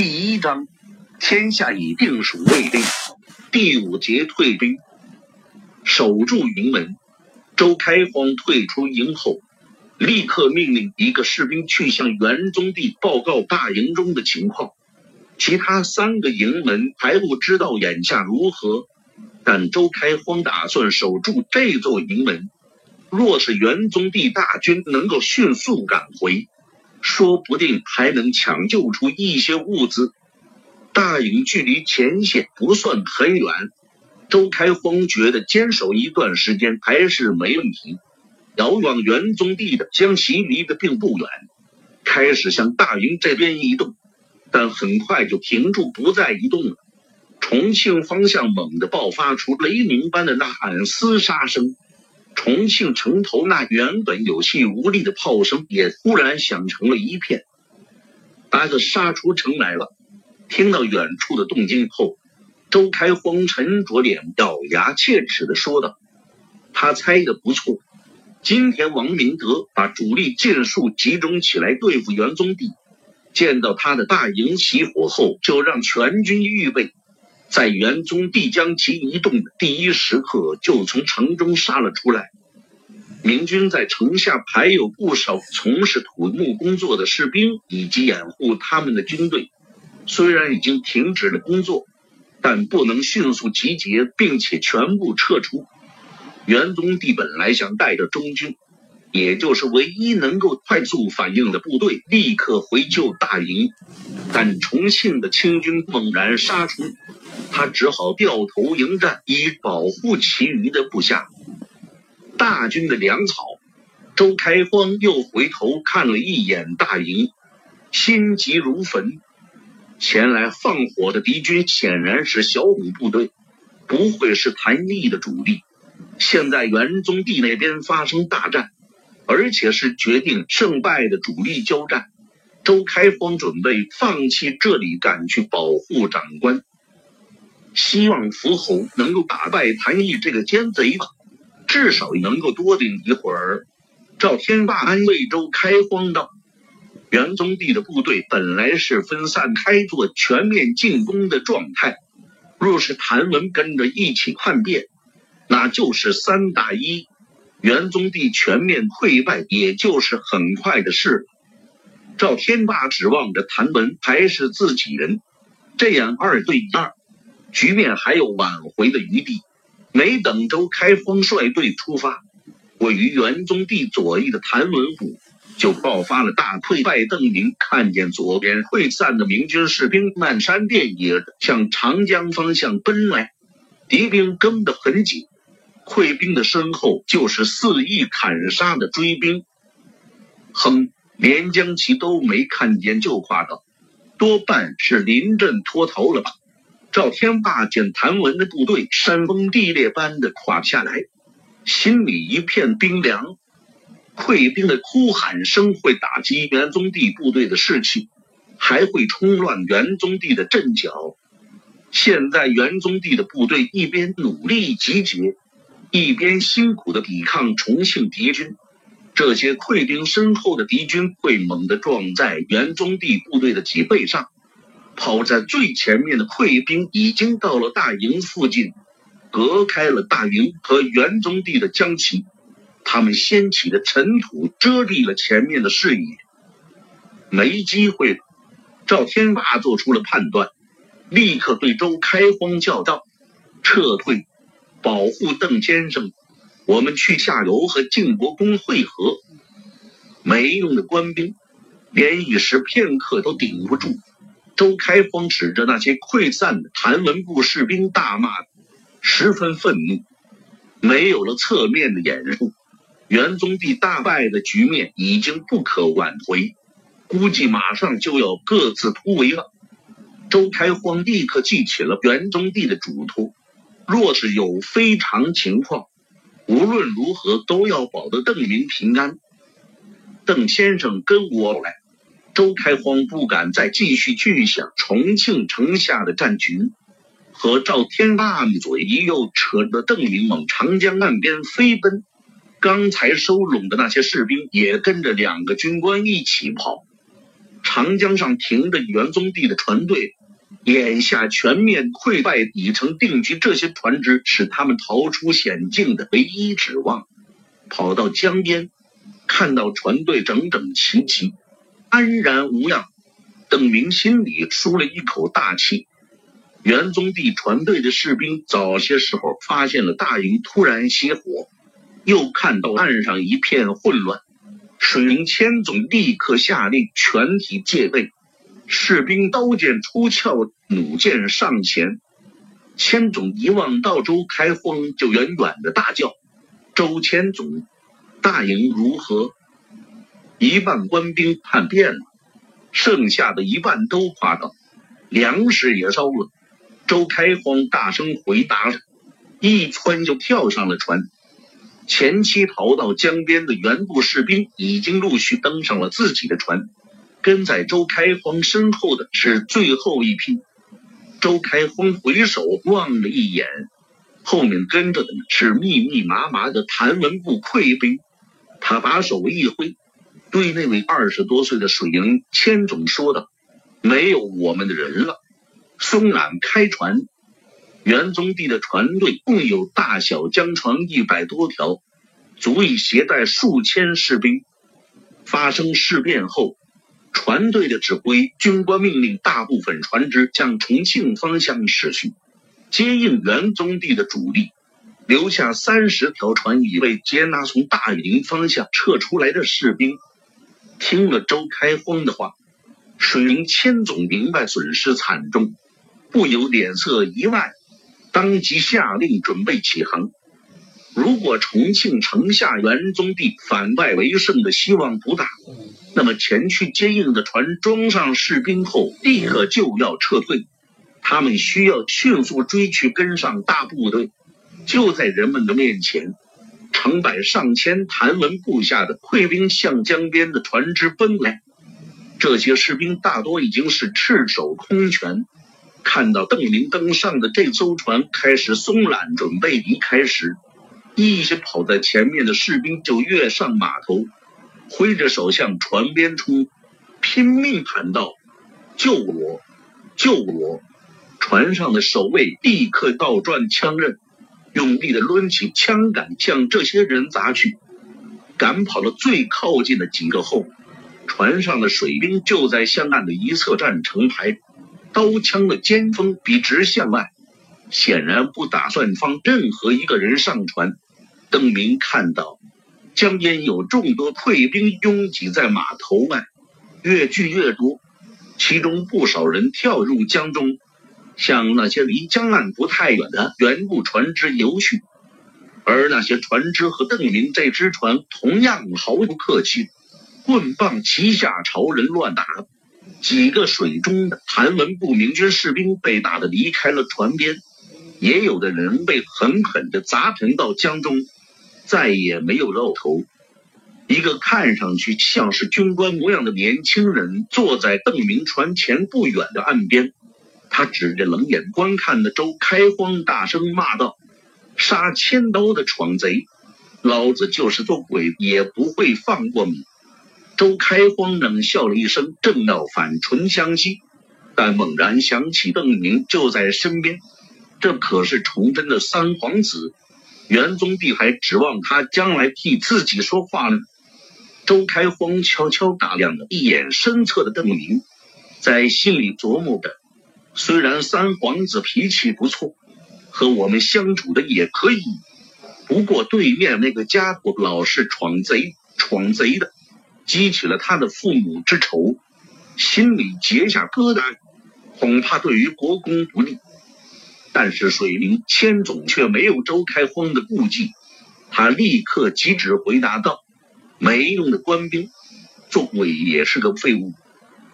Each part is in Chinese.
第一章，天下已定属未定。第五节退兵，守住营门。周开荒退出营后，立刻命令一个士兵去向元宗帝报告大营中的情况。其他三个营门还不知道眼下如何，但周开荒打算守住这座营门。若是元宗帝大军能够迅速赶回，说不定还能抢救出一些物资。大营距离前线不算很远，周开荒觉得坚守一段时间还是没问题。遥望元宗地的将其离得并不远，开始向大营这边移动，但很快就停住不再移动了。重庆方向猛地爆发出雷鸣般的呐喊厮杀声。重庆城头那原本有气无力的炮声也突然响成了一片。大子杀出城来了！听到远处的动静后，周开荒沉着脸，咬牙切齿的说道：“他猜的不错，今天王明德把主力尽数集中起来对付元宗帝，见到他的大营起火后，就让全军预备。”在元宗帝将其移动的第一时刻，就从城中杀了出来。明军在城下还有不少从事土木工作的士兵，以及掩护他们的军队。虽然已经停止了工作，但不能迅速集结并且全部撤出。元宗帝本来想带着中军，也就是唯一能够快速反应的部队，立刻回救大营，但重庆的清军猛然杀出。他只好掉头迎战，以保护其余的部下。大军的粮草，周开荒又回头看了一眼大营，心急如焚。前来放火的敌军显然是小五部队，不会是谭毅的主力。现在元宗帝那边发生大战，而且是决定胜败的主力交战。周开荒准备放弃这里，赶去保护长官。希望伏侯能够打败谭毅这个奸贼吧，至少能够多顶一会儿。赵天霸安慰周开荒道：“元宗帝的部队本来是分散开做全面进攻的状态，若是谭文跟着一起叛变，那就是三打一，元宗帝全面溃败也就是很快的事。”赵天霸指望着谭文还是自己人，这样二对二。局面还有挽回的余地。没等周开封率队出发，位于元宗帝左翼的谭文虎就爆发了大溃败。邓明看见左边溃散的明军士兵漫山遍野向长江方向奔来，敌兵跟得很紧，溃兵的身后就是肆意砍杀的追兵。哼，连将旗都没看见就夸道：“多半是临阵脱逃了吧。”赵天霸见谭文的部队山崩地裂般的垮下来，心里一片冰凉。溃兵的哭喊声会打击元宗帝部队的士气，还会冲乱元宗帝的阵脚。现在元宗帝的部队一边努力集结，一边辛苦的抵抗重庆敌军。这些溃兵身后的敌军会猛地撞在元宗帝部队的脊背上。跑在最前面的溃兵已经到了大营附近，隔开了大营和元宗帝的将旗。他们掀起的尘土遮蔽了前面的视野，没机会了。赵天霸做出了判断，立刻对周开荒叫道：“撤退，保护邓先生，我们去下游和靖国公会合。”没用的官兵，连一时片刻都顶不住。周开荒指着那些溃散的谭文部士兵大骂，十分愤怒。没有了侧面的掩护，元宗帝大败的局面已经不可挽回，估计马上就要各自突围了。周开荒立刻记起了元宗帝的嘱托：若是有非常情况，无论如何都要保得邓明平安。邓先生跟我来。周开荒不敢再继续去想重庆城下的战局，和赵天霸一左一右扯着邓明往长江岸边飞奔。刚才收拢的那些士兵也跟着两个军官一起跑。长。长江上停着元宗帝的船队，眼下全面溃败已成定局，这些船只是他们逃出险境的唯一指望。跑到江边，看到船队整整齐齐，安然无恙，邓明心里舒了一口大气。元宗帝船队的士兵早些时候发现了大营突然熄火，又看到岸上一片混乱。水灵千总立刻下令全体戒备，士兵刀剑出鞘，弩箭上前。千总一望到周开荒，就远远的大叫：“周千总，大营如何？”一半官兵叛变了，剩下的一半都垮了，粮食也烧了。周开荒大声回答着，一窜就跳上了船。前期逃到江边的原部士兵已经陆续登上了自己的船，跟在周开荒身后的是最后一批。周开荒回首望了一眼，后面跟着的是密密麻麻的谭文部溃兵。他把手一挥，对那位二十多岁的水营千总说道：“没有我们的人了，松缆开船。”元宗帝的船队共有大小江船一百多条，足以携带数千士兵。发生事变后，船队的指挥军官命令大部分船只向重庆方向驶去，接应元宗帝的主力，留下三十条船以为接纳从大营方向撤出来的士兵。听了周开荒的话，水灵千总明白损失惨重，不由脸色一外。当即下令准备起航。如果重庆城下元宗帝反败为胜的希望不大，那么前去接应的船装上士兵后，立刻就要撤退。他们需要迅速追去跟上大部队。就在人们的面前，成百上千谭文部下的溃兵向江边的船只奔来。这些士兵大多已经是赤手空拳。看到邓明登上的这艘船开始松缆，准备离开时，一些跑在前面的士兵就跃上码头，挥着手向船边冲，拼命喊道：“救我！救我！”船上的守卫立刻倒转枪刃，用力的抡起枪杆向这些人砸去。赶跑了最靠近的几个后，船上的水兵就在向岸的一侧站成排。刀枪的尖锋笔直向外，显然不打算放任何一个人上船。邓明看到江边有众多溃兵拥挤在码头外，越聚越多，其中不少人跳入江中，向那些离江岸不太远的原部船只游去。而那些船只和邓明这只船同样毫不客气，棍棒齐下朝人乱打。几个水中的韩文部明军士兵被打得离开了船边，也有的人被狠狠地砸沉到江中，再也没有露头。一个看上去像是军官模样的年轻人坐在邓明船前不远的岸边，他指着冷眼观看的周开荒，大声骂道：“杀千刀的闯贼，老子就是做鬼也不会放过你！”周开荒冷笑了一声，正要反唇相讥，但猛然想起邓明就在身边，这可是崇祯的三皇子，元宗帝还指望他将来替自己说话呢。周开荒悄悄打量了一眼身侧的邓明，在心里琢磨着：虽然三皇子脾气不错，和我们相处的也可以，不过对面那个家伙老是闯贼，闯贼的。激起了他的父母之仇，心里结下疙瘩，恐怕对于国公不利。但是水灵千总却没有周开荒的顾忌，他立刻急止回答道：“没用的官兵，做鬼也是个废物。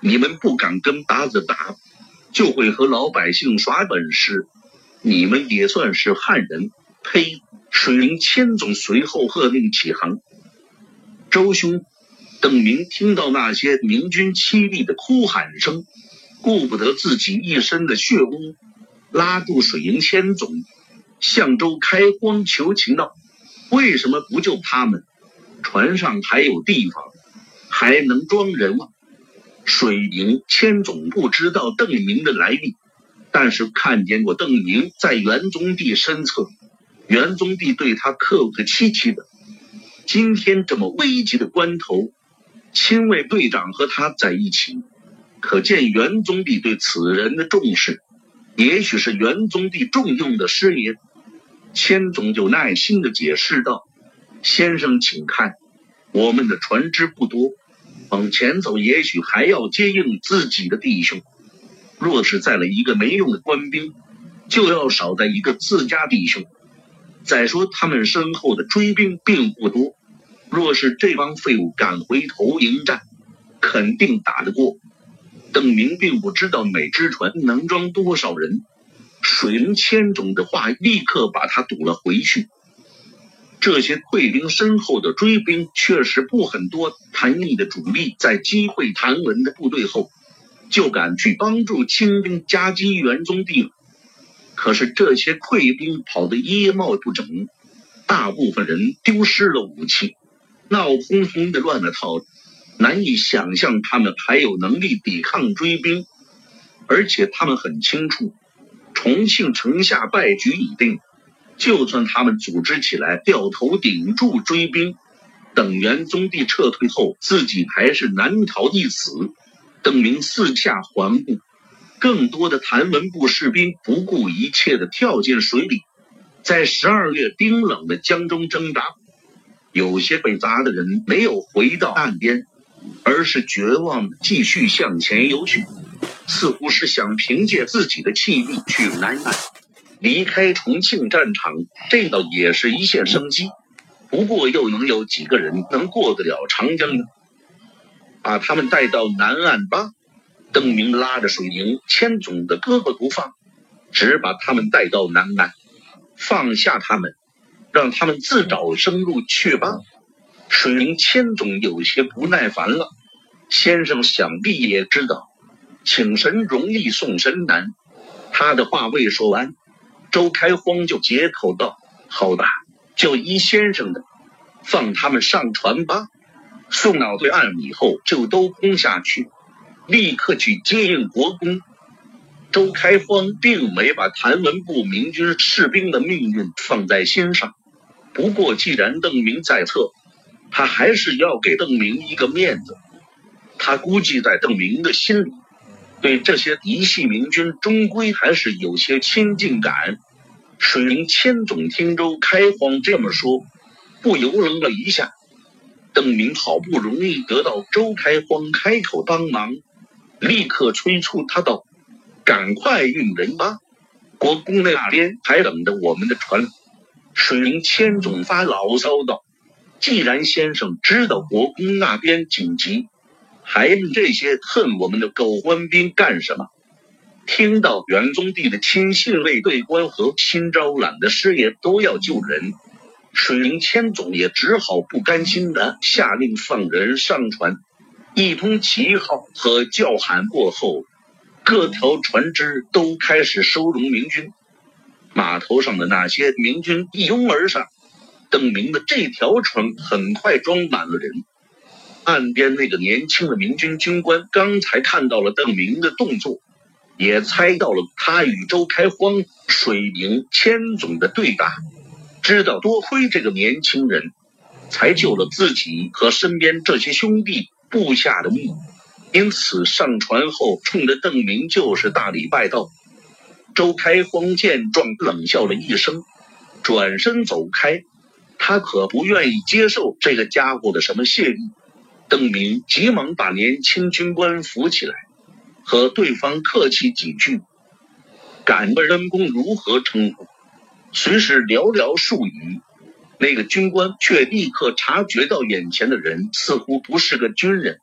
你们不敢跟打子打，就会和老百姓耍本事。你们也算是汉人？呸！”水灵千总随后喝令起航，周兄。邓明听到那些明军凄厉的哭喊声，顾不得自己一身的血污，拉住水营千总，向周开荒求情道：“为什么不救他们？船上还有地方，还能装人吗？”水营千总不知道邓明的来历，但是看见过邓明在元宗帝身侧，元宗帝对他客客气气的。今天这么危急的关头，亲卫队长和他在一起，可见元宗帝对此人的重视。也许是元宗帝重用的师爷，千总就耐心的解释道：“先生，请看，我们的船只不多，往前走也许还要接应自己的弟兄。若是载了一个没用的官兵，就要少带一个自家弟兄。再说他们身后的追兵并不多，若是这帮废物敢回头迎战，肯定打得过。”邓明并不知道每只船能装多少人，水灵千种的话立刻把他堵了回去。这些溃兵身后的追兵确实不很多，谭毅的主力在击溃谭文的部队后，就赶去帮助清兵夹击元宗帝了。可是这些溃兵跑得衣帽不整，大部分人丢失了武器，闹哄哄的乱了套。难以想象他们还有能力抵抗追兵，而且他们很清楚，重庆城下败局已定。就算他们组织起来掉头顶住追兵，等元宗帝撤退后，自己还是难逃一死。邓明四下环顾，更多的谭文部士兵不顾一切的跳进水里，在十二月冰冷的江中挣扎。有些被砸的人没有回到岸边。而是绝望的继续向前游去，似乎是想凭借自己的气力去南岸，离开重庆战场。这倒也是一线生机。不过，又能有几个人能过得了长江呢？把他们带到南岸吧。邓明拉着水宁千总的胳膊不放，只把他们带到南岸，放下他们，让他们自找生路去吧。水宁千总有些不耐烦了，先生想必也知道，请神容易送神难。他的话未说完，周开荒就接口道：“好吧，就依先生的，放他们上船吧。送到对岸以后，就都攻下去，立刻去接应国公。”周开荒并没把谭文部明军士兵的命运放在心上，不过既然邓明在侧。他还是要给邓明一个面子，他估计在邓明的心里，对这些嫡系明军终归还是有些亲近感。水灵千总听周开荒这么说，不由愣了一下。邓明好不容易得到周开荒开口帮忙，立刻催促他道：“赶快运人吧，国公那边还等着我们的船。”水灵千总发牢骚道。既然先生知道国公那边紧急，还用这些恨我们的狗官兵干什么？听到元宗帝的亲信卫队官和新招揽的师爷都要救人，水灵千总也只好不甘心的下令放人上船。一通旗号和叫喊过后，各条船只都开始收容明军。码头上的那些明军一拥而上。邓明的这条船很快装满了人。岸边那个年轻的明军军官刚才看到了邓明的动作，也猜到了他与周开荒、水营千总的对打，知道多亏这个年轻人，才救了自己和身边这些兄弟部下的命，因此上船后冲着邓明就是大礼拜道。周开荒见状冷笑了一声，转身走开。他可不愿意接受这个家伙的什么谢意。邓明急忙把年轻军官扶起来，和对方客气几句，敢问恩公如何称呼？虽是寥寥数语，那个军官却立刻察觉到眼前的人似乎不是个军人，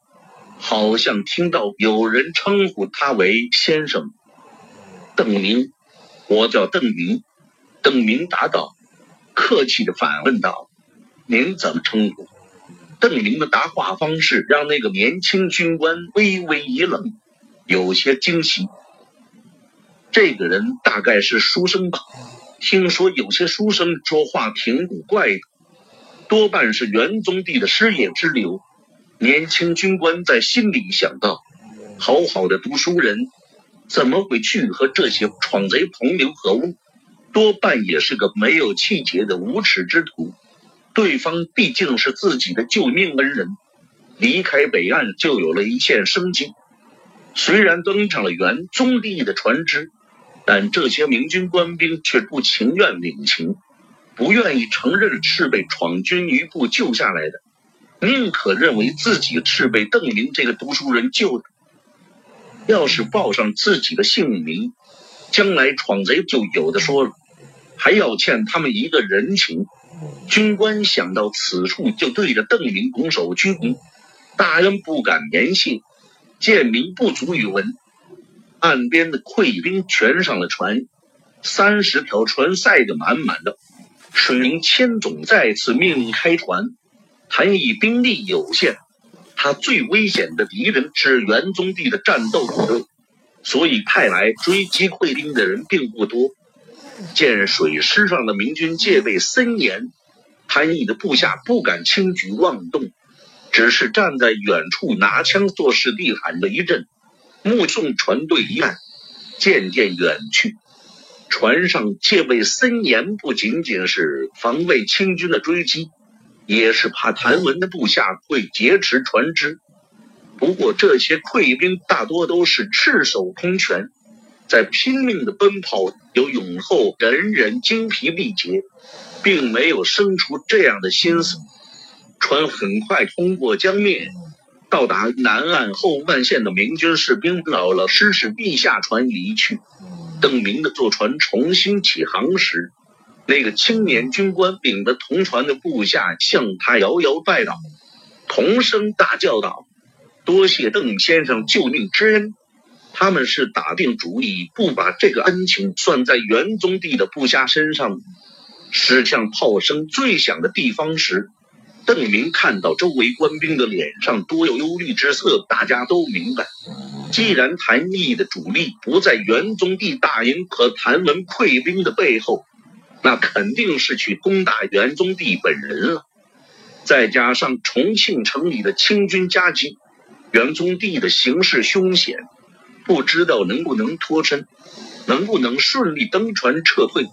好像听到有人称呼他为先生。邓明，我叫邓明。邓明答道。客气的反问道：“您怎么称呼？”邓明的答话方式让那个年轻军官微微一愣，有些惊喜。这个人大概是书生吧？听说有些书生说话挺古怪的，多半是元宗帝的师爷之流。年轻军官在心里想到：好好的读书人，怎么会去和这些闯贼同流合污？多半也是个没有气节的无耻之徒。对方毕竟是自己的救命恩人，离开北岸就有了一线生机。虽然登上了元宗帝的船只，但这些明军官兵却不情愿领情，不愿意承认是被闯军余部救下来的，宁可认为自己是被邓明这个读书人救的。要是报上自己的姓名，将来闯贼就有的说了，还要欠他们一个人情。军官想到此处，就对着邓明拱手鞠躬，大恩不敢言谢，贱民不足与闻。岸边的溃兵全上了船，三十条船塞得满满的。水灵千总再次命令开船。谭毅兵力有限，他最危险的敌人是元宗帝的战斗部队，所以派来追击溃兵的人并不多。见水师上的明军戒备森严，谭毅的部下不敢轻举妄动，只是站在远处拿枪作势地喊了一阵，目送船队离岸，渐渐远去。船上戒备森严，不仅仅是防卫清军的追击，也是怕谭文的部下会劫持船只。不过这些溃兵大多都是赤手空拳。在拼命的奔跑，有勇后人人精疲力竭，并没有生出这样的心思。船很快通过江面，到达南岸后万县的明军士兵老老实实地下船离去。邓明的坐船重新起航时，那个青年军官领着同船的部下向他摇摇拜倒，同声大叫道：“多谢邓先生救命之恩。”他们是打定主意不把这个恩情算在元宗帝的部下身上。驶向炮声最响的地方时，邓明看到周围官兵的脸上多有忧虑之色。大家都明白，既然谭毅的主力不在元宗帝大营和谭文溃兵的背后，那肯定是去攻打元宗帝本人了。再加上重庆城里的清军夹击，元宗帝的形势凶险。不知道能不能脱身，能不能顺利登船撤退。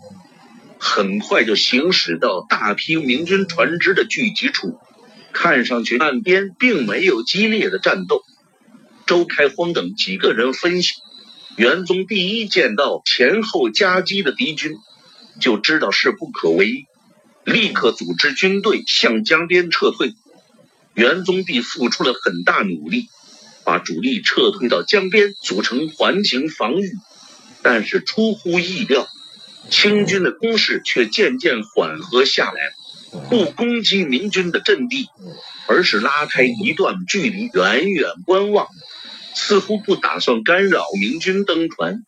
很快就行驶到大批明军船只的聚集处，看上去岸边并没有激烈的战斗。周开荒等几个人分析，元宗第一见到前后夹击的敌军，就知道势不可为，立刻组织军队向江边撤退。元宗帝付出了很大努力。把主力撤退到江边，组成环形防御。但是出乎意料，清军的攻势却渐渐缓和下来，不攻击明军的阵地，而是拉开一段距离，远远观望，似乎不打算干扰明军登船。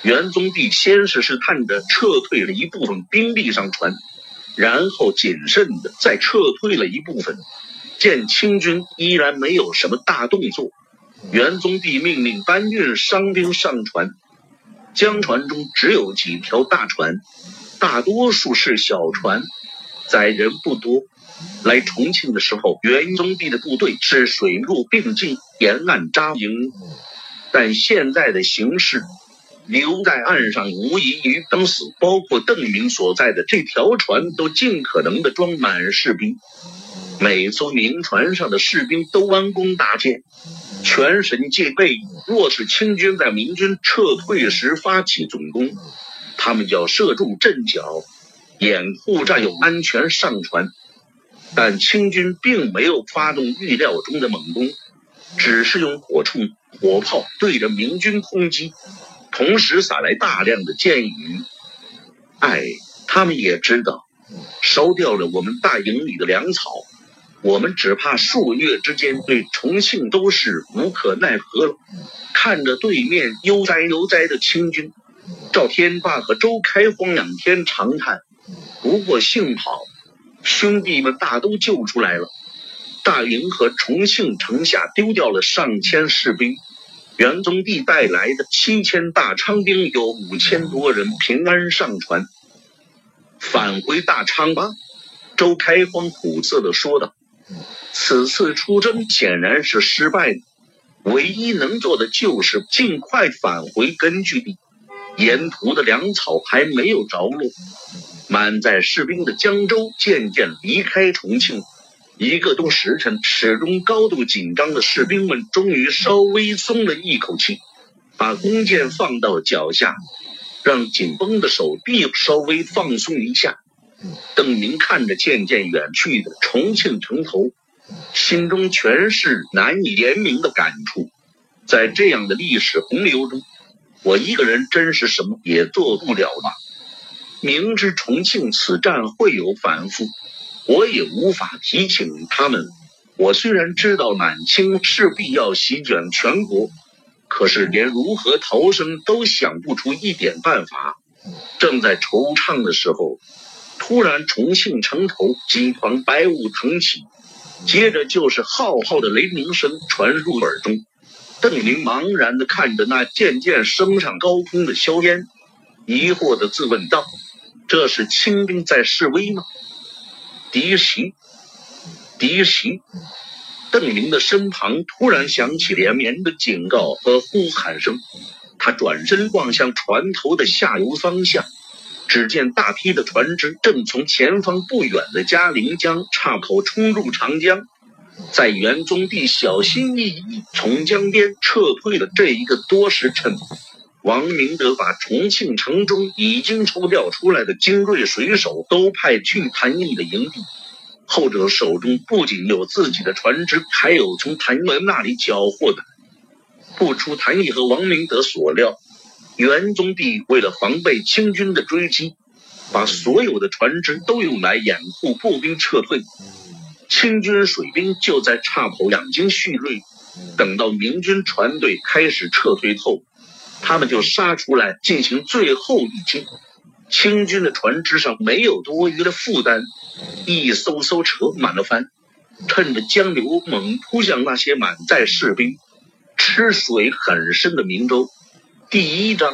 元宗帝先是试探着撤退了一部分兵力上船，然后谨慎的再撤退了一部分。见清军依然没有什么大动作。元宗帝命令搬运伤兵上船，江船中只有几条大船，大多数是小船，载人不多。来重庆的时候，元宗帝的部队是水陆并进，沿岸扎营。但现在的形势，留在岸上无异于等死。包括邓明所在的这条船，都尽可能的装满士兵。每艘明船上的士兵都弯弓搭箭，全神戒备。若是清军在明军撤退时发起总攻，他们就要射中阵脚，掩护战友安全上船。但清军并没有发动预料中的猛攻，只是用火铳、火炮对着明军轰击，同时撒来大量的箭雨。哎，他们也知道，烧掉了我们大营里的粮草。我们只怕数月之间对重庆都是无可奈何了。看着对面悠哉悠哉的清军，赵天霸和周开荒仰天长叹。不过幸好，兄弟们大都救出来了。大营和重庆城下丢掉了上千士兵，元宗帝带来的七千大昌兵有五千多人平安上船，返回大昌吧。周开荒苦涩地说道。此次出征显然是失败的，唯一能做的就是尽快返回根据地。沿途的粮草还没有着落，满载士兵的江舟渐渐离开重庆。一个多时辰，始终高度紧张的士兵们终于稍微松了一口气，把弓箭放到脚下，让紧绷的手臂稍微放松一下。邓明看着渐渐远去的重庆城头，心中全是难以言明的感触。在这样的历史洪流中。我一个人真是什么也做不了吧？明知重庆此战会有反复，我也无法提醒他们。我虽然知道满清势必要席卷全国，可是连如何逃生都想不出一点办法。正在惆怅的时候，突然重庆城头几团白雾腾起，接着就是浩浩的雷鸣声传入耳中。邓明茫然地看着那渐渐升上高空的硝烟，疑惑地自问道：“这是清兵在示威吗？”敌袭，敌袭！邓明的身旁突然响起连绵的警告和呼喊声，他转身望向船头的下游方向，只见大批的船只正从前方不远的嘉陵江岔口冲入长江。在元宗帝小心翼翼从江边撤退的这一个多时辰，王明德把重庆城中已经抽调出来的精锐水手都派去谭毅的营地。后者手中不仅有自己的船只，还有从谭门那里缴获的。不出谭毅和王明德所料，元宗帝为了防备清军的追击，把所有的船只都用来掩护步兵撤退。清军水兵就在岔口养精蓄锐，等到明军船队开始撤退后，他们就杀出来进行最后一击。清军的船只上没有多余的负担，一艘艘扯满了帆，趁着江流猛扑向那些满载士兵、吃水很深的明州。第一章。